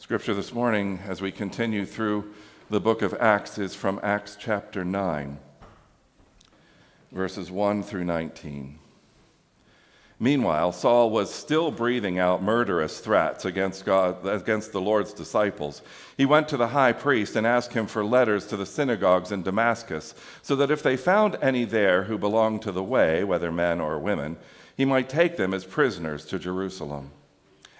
Scripture this morning, as we continue through the book of Acts, is from Acts chapter 9, verses 1 through 19. Meanwhile, Saul was still breathing out murderous threats against, God, against the Lord's disciples. He went to the high priest and asked him for letters to the synagogues in Damascus, so that if they found any there who belonged to the way, whether men or women, he might take them as prisoners to Jerusalem.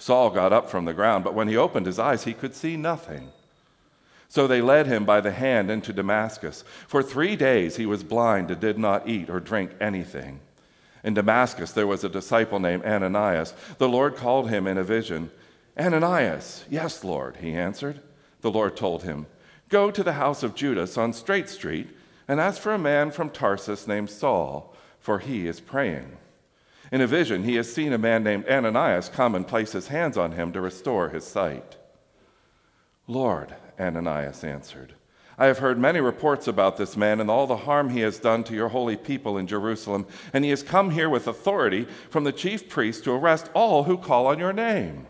Saul got up from the ground, but when he opened his eyes, he could see nothing. So they led him by the hand into Damascus. For three days he was blind and did not eat or drink anything. In Damascus, there was a disciple named Ananias. The Lord called him in a vision. Ananias, yes, Lord, he answered. The Lord told him, Go to the house of Judas on Straight Street and ask for a man from Tarsus named Saul, for he is praying. In a vision, he has seen a man named Ananias come and place his hands on him to restore his sight. Lord, Ananias answered. I have heard many reports about this man and all the harm he has done to your holy people in Jerusalem, and he has come here with authority from the chief priest to arrest all who call on your name.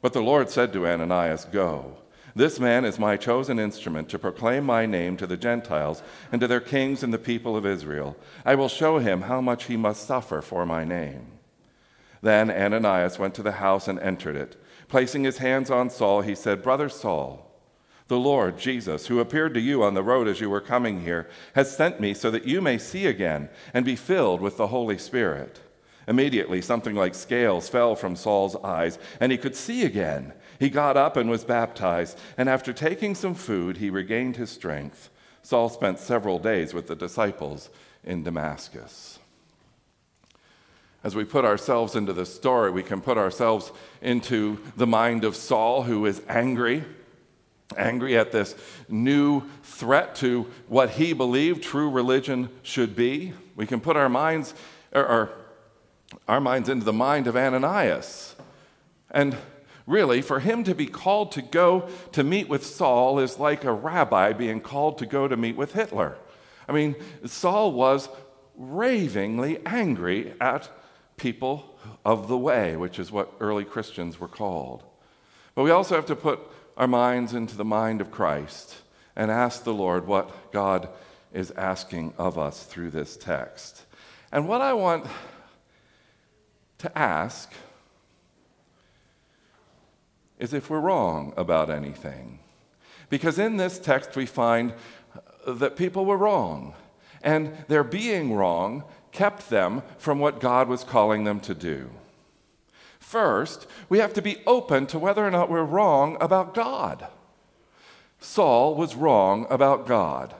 But the Lord said to Ananias, Go. This man is my chosen instrument to proclaim my name to the Gentiles and to their kings and the people of Israel. I will show him how much he must suffer for my name. Then Ananias went to the house and entered it. Placing his hands on Saul, he said, Brother Saul, the Lord, Jesus, who appeared to you on the road as you were coming here, has sent me so that you may see again and be filled with the Holy Spirit. Immediately, something like scales fell from Saul's eyes, and he could see again. He got up and was baptized, and after taking some food, he regained his strength. Saul spent several days with the disciples in Damascus. As we put ourselves into the story, we can put ourselves into the mind of Saul, who is angry angry at this new threat to what he believed true religion should be. We can put our minds, or, or our minds into the mind of Ananias. And really, for him to be called to go to meet with Saul is like a rabbi being called to go to meet with Hitler. I mean, Saul was ravingly angry at people of the way, which is what early Christians were called. But we also have to put our minds into the mind of Christ and ask the Lord what God is asking of us through this text. And what I want to ask is if we're wrong about anything. Because in this text, we find that people were wrong, and their being wrong kept them from what God was calling them to do. First, we have to be open to whether or not we're wrong about God. Saul was wrong about God.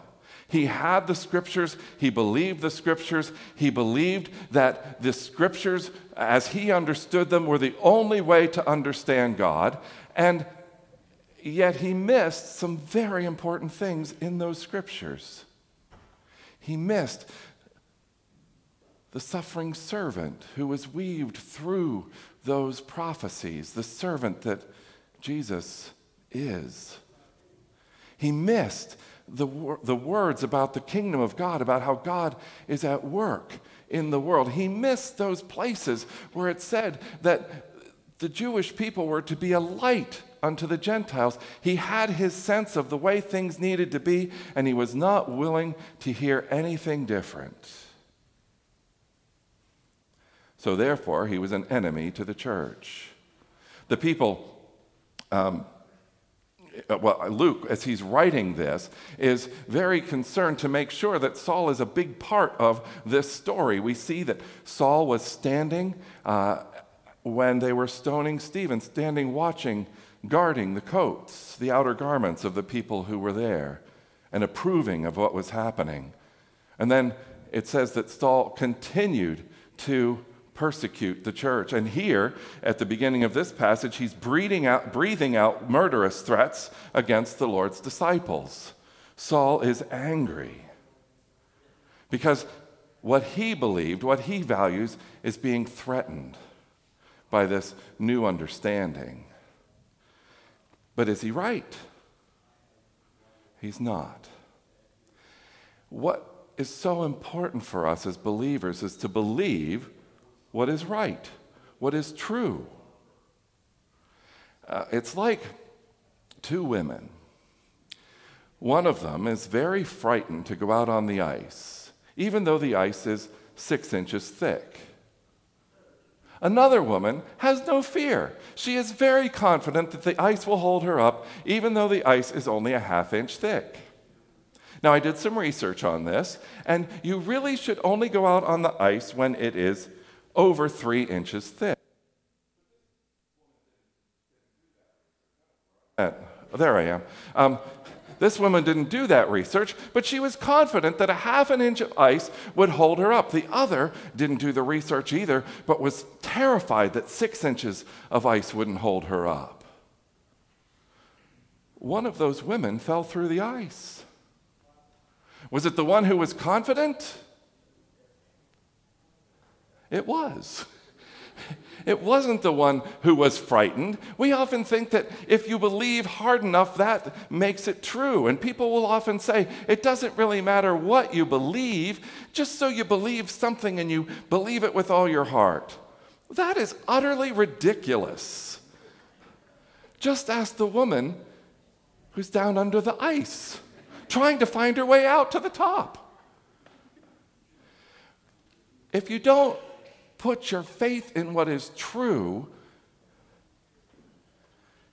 He had the scriptures, he believed the scriptures, he believed that the scriptures, as he understood them, were the only way to understand God, and yet he missed some very important things in those scriptures. He missed the suffering servant who was weaved through those prophecies, the servant that Jesus is. He missed the, the words about the kingdom of God, about how God is at work in the world. He missed those places where it said that the Jewish people were to be a light unto the Gentiles. He had his sense of the way things needed to be, and he was not willing to hear anything different. So, therefore, he was an enemy to the church. The people, um, well, Luke, as he's writing this, is very concerned to make sure that Saul is a big part of this story. We see that Saul was standing uh, when they were stoning Stephen, standing watching, guarding the coats, the outer garments of the people who were there, and approving of what was happening. And then it says that Saul continued to persecute the church. And here, at the beginning of this passage, he's breathing out, breathing out murderous threats against the Lord's disciples. Saul is angry because what he believed, what he values, is being threatened by this new understanding. But is he right? He's not. What is so important for us as believers is to believe what is right, what is true. Uh, it's like two women. One of them is very frightened to go out on the ice, even though the ice is six inches thick. Another woman has no fear. She is very confident that the ice will hold her up, even though the ice is only a half inch thick. Now, I did some research on this, and you really should only go out on the ice when it is over three inches thick. There I am. Um, this woman didn't do that research, but she was confident that a half an inch of ice would hold her up. The other didn't do the research either, but was terrified that six inches of ice wouldn't hold her up. One of those women fell through the ice. Was it the one who was confident? It was. It wasn't the one who was frightened. We often think that if you believe hard enough, that makes it true. And people will often say, it doesn't really matter what you believe, just so you believe something and you believe it with all your heart. That is utterly ridiculous. Just ask the woman who's down under the ice, trying to find her way out to the top. If you don't put your faith in what is true,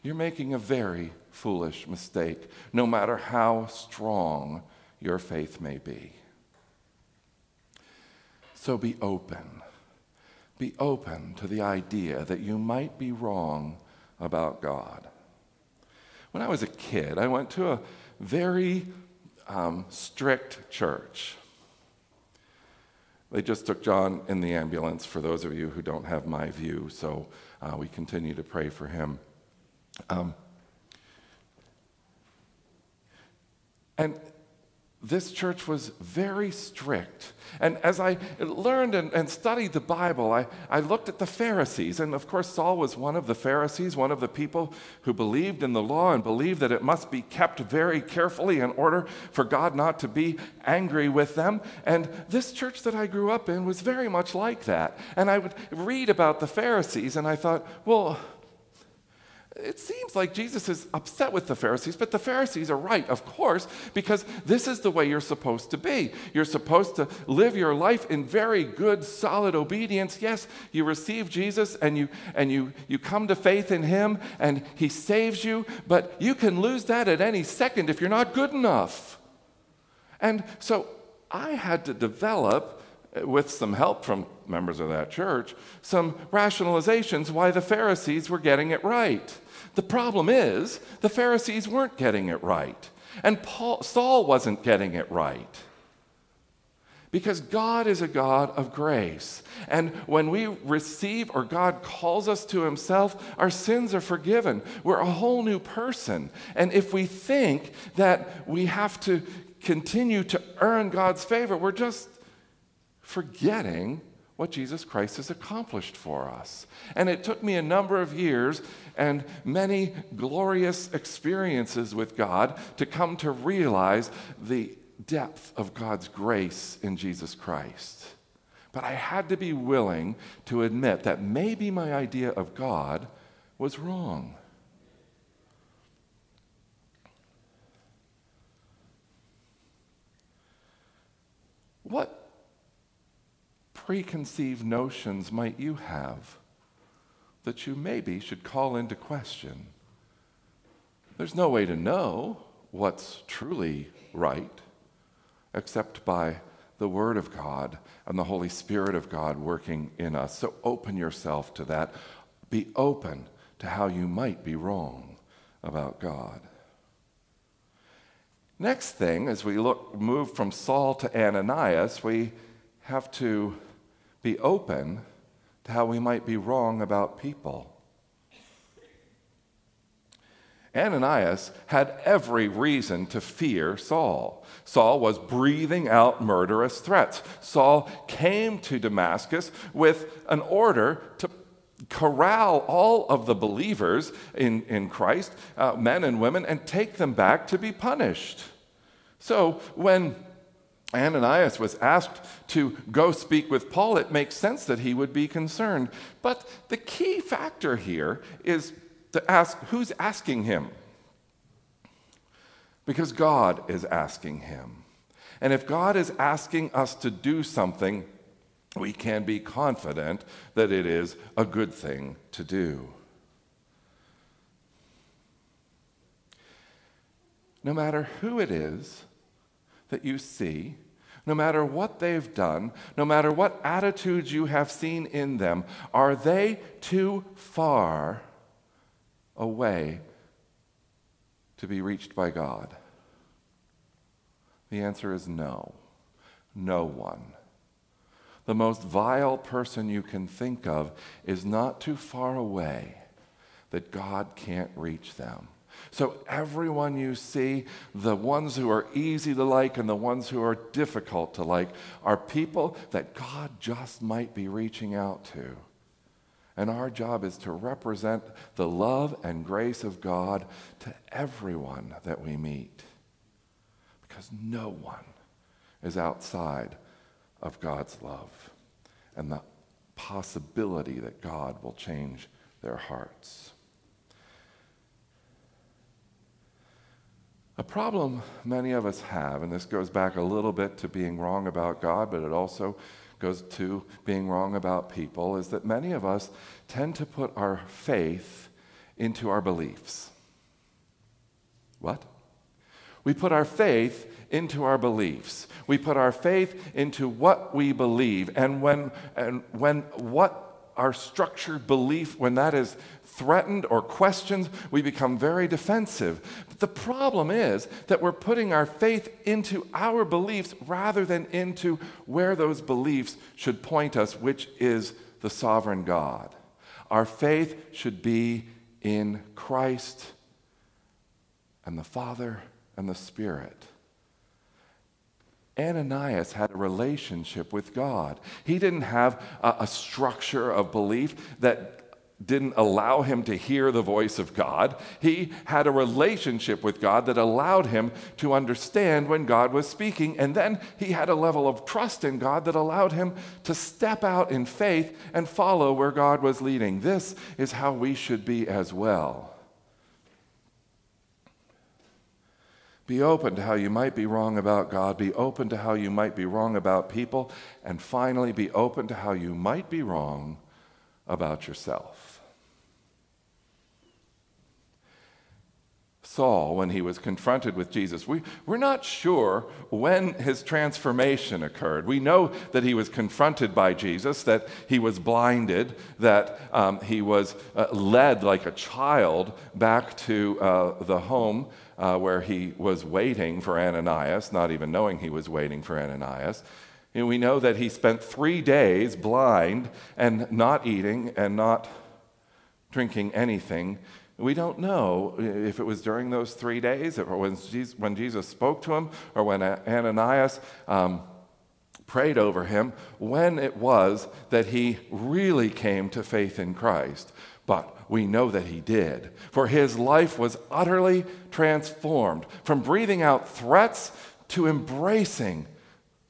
you're making a very foolish mistake, no matter how strong your faith may be. So be open. Be open to the idea that you might be wrong about God. When I was a kid, I went to a very um, strict church. They just took John in the ambulance, for those of you who don't have my view, so uh, we continue to pray for him. Um, and this church was very strict. And as I learned and, and, studied the Bible, I, I looked at the Pharisees. And of course, Saul was one of the Pharisees, one of the people who believed in the law and believed that it must be kept very carefully in order for God not to be angry with them. And this church that I grew up in was very much like that. And I would read about the Pharisees, and I thought, well, it seems like Jesus is upset with the Pharisees, but the Pharisees are right, of course, because this is the way you're supposed to be. You're supposed to live your life in very good, solid obedience. Yes, you receive Jesus and you and you you come to faith in him and he saves you, but you can lose that at any second if you're not good enough. And so I had to develop eh, with some help from members of that church, some rationalizations why the Pharisees were getting it right. The problem is, the Pharisees weren't getting it right, and Paul, Saul wasn't getting it right. Because God is a God of grace. And when we receive or God calls us to Himself, our sins are forgiven. We're a whole new person. And if we think that we have to continue to earn God's favor, we're just forgetting what Jesus Christ has accomplished for us. And it took me a number of years and many glorious experiences with God to come to realize the depth of God's grace in Jesus Christ. But I had to be willing to admit that maybe my idea of God was wrong. What preconceived notions might you have that you maybe should call into question? There's no way to know what's truly right except by the Word of God and the Holy Spirit of God working in us. So open yourself to that. Be open to how you might be wrong about God. Next thing, as we look move from Saul to Ananias, we have to be open to how we might be wrong about people. Ananias had every reason to fear Saul. Saul was breathing out murderous threats. Saul came to Damascus with an order to corral all of the believers in, in Christ, uh, men and women, and take them back to be punished. So when Ananias was asked to go speak with Paul, it makes sense that he would be concerned. But the key factor here is to ask who's asking him? Because God is asking him. And if God is asking us to do something, we can be confident that it is a good thing to do. No matter who it is that you see, no matter what they've done, no matter what attitudes you have seen in them, are they too far away to be reached by God? The answer is no. No one. The most vile person you can think of is not too far away that God can't reach them. So, everyone you see, the ones who are easy to like and the ones who are difficult to like, are people that God just might be reaching out to. And our job is to represent the love and grace of God to everyone that we meet. Because no one is outside of God's love and the possibility that God will change their hearts. A problem many of us have, and this goes back a little bit to being wrong about God, but it also goes to being wrong about people, is that many of us tend to put our faith into our beliefs. What? We put our faith into our beliefs. We put our faith into what we believe. And when, and when what our structured belief, when that is threatened or questioned, we become very defensive. But the problem is that we're putting our faith into our beliefs rather than into where those beliefs should point us, which is the sovereign God. Our faith should be in Christ and the Father and the Spirit. Ananias had a relationship with God. He didn't have a, a, structure of belief that didn't allow him to hear the voice of God. He had a relationship with God that allowed him to understand when God was speaking. And then he had a level of trust in God that allowed him to step out in faith and follow where God was leading. This is how we should be as well. Be open to how you might be wrong about God. Be open to how you might be wrong about people. And finally, be open to how you might be wrong about yourself. Saul, when he was confronted with Jesus, we, we're not sure when his transformation occurred. We know that he was confronted by Jesus, that he was blinded, that um, he was uh, led like a child back to uh, the home uh, where he was waiting for Ananias, not even knowing he was waiting for Ananias. And we know that he spent three days blind and not eating and not drinking anything. We don't know if it was during those three days, when Jesus, when Jesus spoke to him, or when Ananias um, prayed over him, when it was that he really came to faith in Christ. But we know that he did, for his life was utterly transformed from breathing out threats to embracing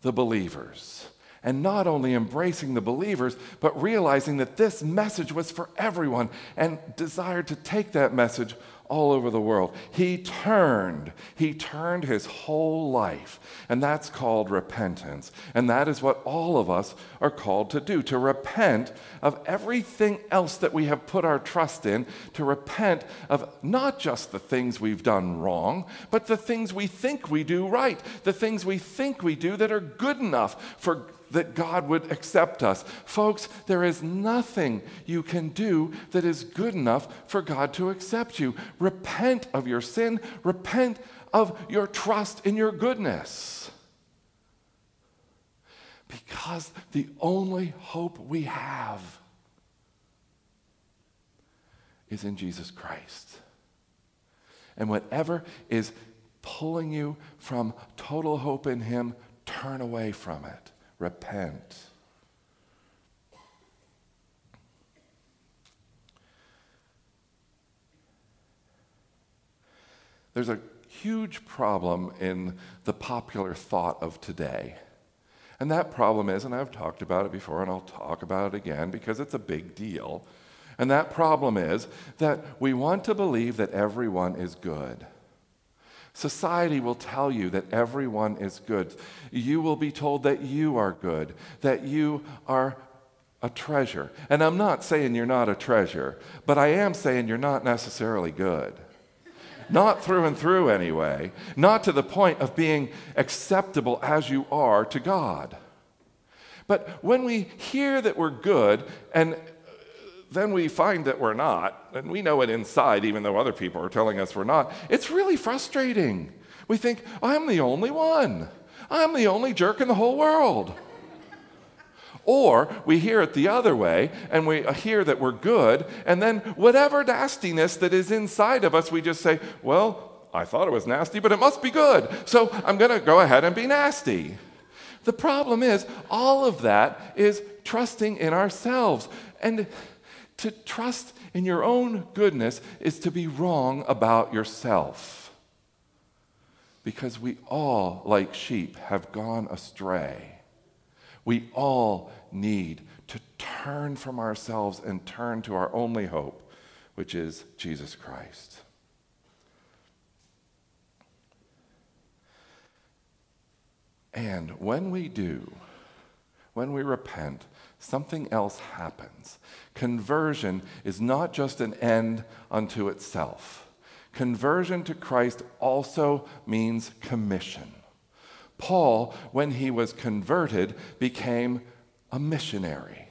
the believers. And not only embracing the believers, but realizing that this message was for everyone and desired to take that message all over the world. He turned, he turned his whole life. And that's called repentance. And that is what all of us are called to do to repent of everything else that we have put our trust in, to repent of not just the things we've done wrong, but the things we think we do right, the things we think we do that are good enough for that God would accept us. Folks, there is nothing you can do that is good enough for God to accept you. Repent of your sin, repent of your trust in your goodness. Because the only hope we have is in Jesus Christ. And whatever is pulling you from total hope in Him, turn away from it. Repent. There's a huge problem in the popular thought of today. And that problem is, and I've talked about it before and I'll talk about it again because it's a big deal. And that problem is that we want to believe that everyone is good. Society will tell you that everyone is good. You will be told that you are good, that you are a treasure. And I'm not saying you're not a treasure, but I am saying you're not necessarily good. Not through and through, anyway. Not to the point of being acceptable as you are to God. But when we hear that we're good and then we find that we're not, and we know it inside, even though other people are telling us we're not, it's really frustrating. We think, I'm the only one. I'm the only jerk in the whole world. Or we hear it the other way and we hear that we're good, and then whatever nastiness that is inside of us, we just say, Well, I thought it was nasty, but it must be good. So I'm going to go ahead and be nasty. The problem is, all of that is trusting in ourselves. And to trust in your own goodness is to be wrong about yourself. Because we all, like sheep, have gone astray. We all need to turn from ourselves and turn to our only hope, which is Jesus Christ. And when we do, when we repent, something else happens. Conversion is not just an end unto itself. Conversion to Christ also means commission. Paul, when he was converted, became a missionary.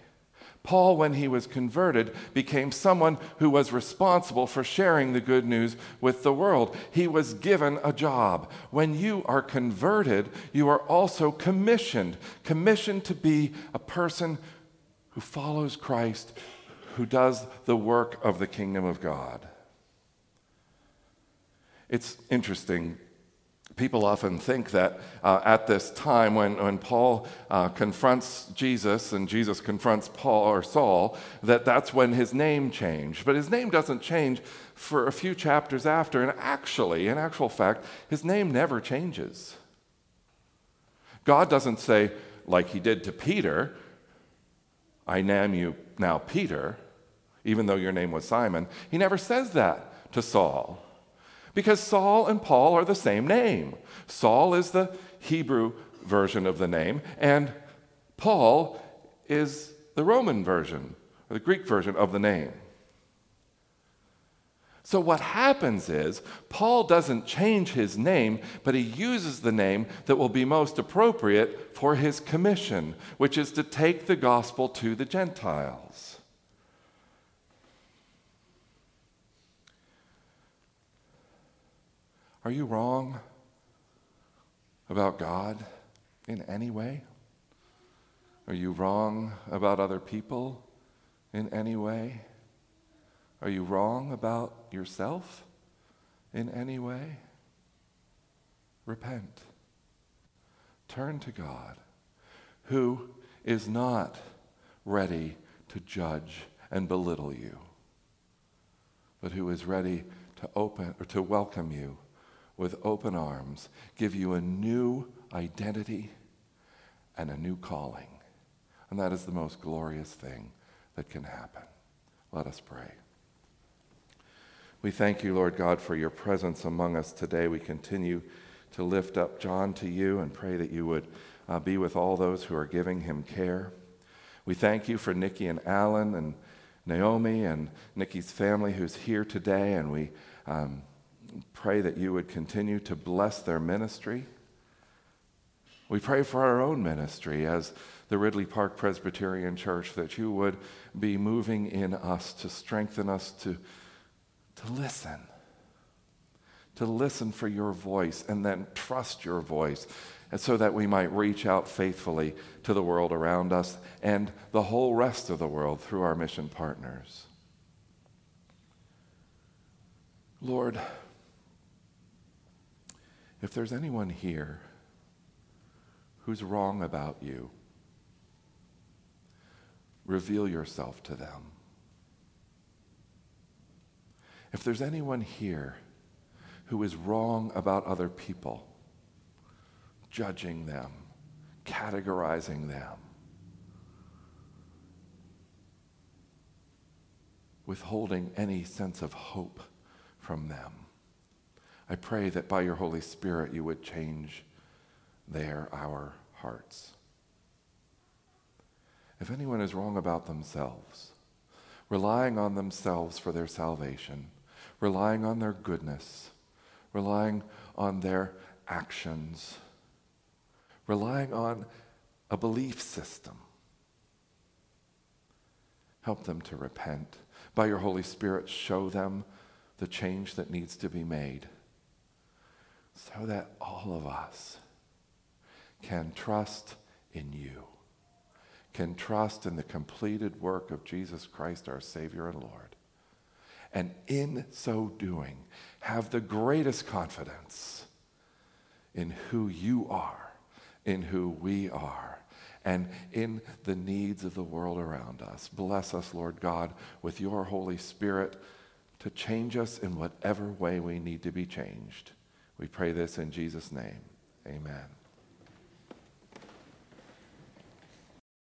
Paul, when he was converted, became someone who was responsible for sharing the good news with the world. He was given a job. When you are converted, you are also commissioned, commissioned to be a person who follows Christ, who does the work of the kingdom of God. It's interesting People often think that uh, at this time, when, when Paul uh, confronts Jesus and Jesus confronts Paul or Saul, that that's when his name changed. But his name doesn't change for a few chapters after. And actually, in actual fact, his name never changes. God doesn't say, like he did to Peter, I name you now Peter, even though your name was Simon. He never says that to Saul. Because Saul and Paul are the same name. Saul is the Hebrew version of the name, and Paul is the Roman version, or the Greek version of the name. So, what happens is, Paul doesn't change his name, but he uses the name that will be most appropriate for his commission, which is to take the gospel to the Gentiles. Are you wrong about God in any way? Are you wrong about other people in any way? Are you wrong about yourself in any way? Repent. Turn to God, who is not ready to judge and belittle you, but who is ready to open or to welcome you with open arms, give you a new identity and a new calling. And that is the most glorious thing that can happen. Let us pray. We thank you, Lord God, for your presence among us today. We continue to lift up John to you and pray that you would uh, be with all those who are giving him care. We thank you for Nikki and Alan and Naomi and Nikki's family who's here today, and we um, pray that you would continue to bless their ministry. We pray for our own ministry as the Ridley Park Presbyterian Church that you would be moving in us to strengthen us to, to listen, to listen for your voice and then trust your voice, and so that we might reach out faithfully to the world around us and the whole rest of the world through our mission partners. Lord, If there's anyone here who's wrong about you, reveal yourself to them. If there's anyone here who is wrong about other people, judging them, categorizing them, withholding any sense of hope from them. I pray that by your Holy Spirit you would change their, our hearts. If anyone is wrong about themselves, relying on themselves for their salvation, relying on their goodness, relying on their actions, relying on a belief system, help them to repent. By your Holy Spirit, show them the change that needs to be made so that all of us can trust in you, can trust in the completed work of Jesus Christ, our Savior and Lord. And in so doing, have the greatest confidence in who you are, in who we are, and in the needs of the world around us. Bless us, Lord God, with your Holy Spirit to change us in whatever way we need to be changed. We pray this in Jesus' name. Amen.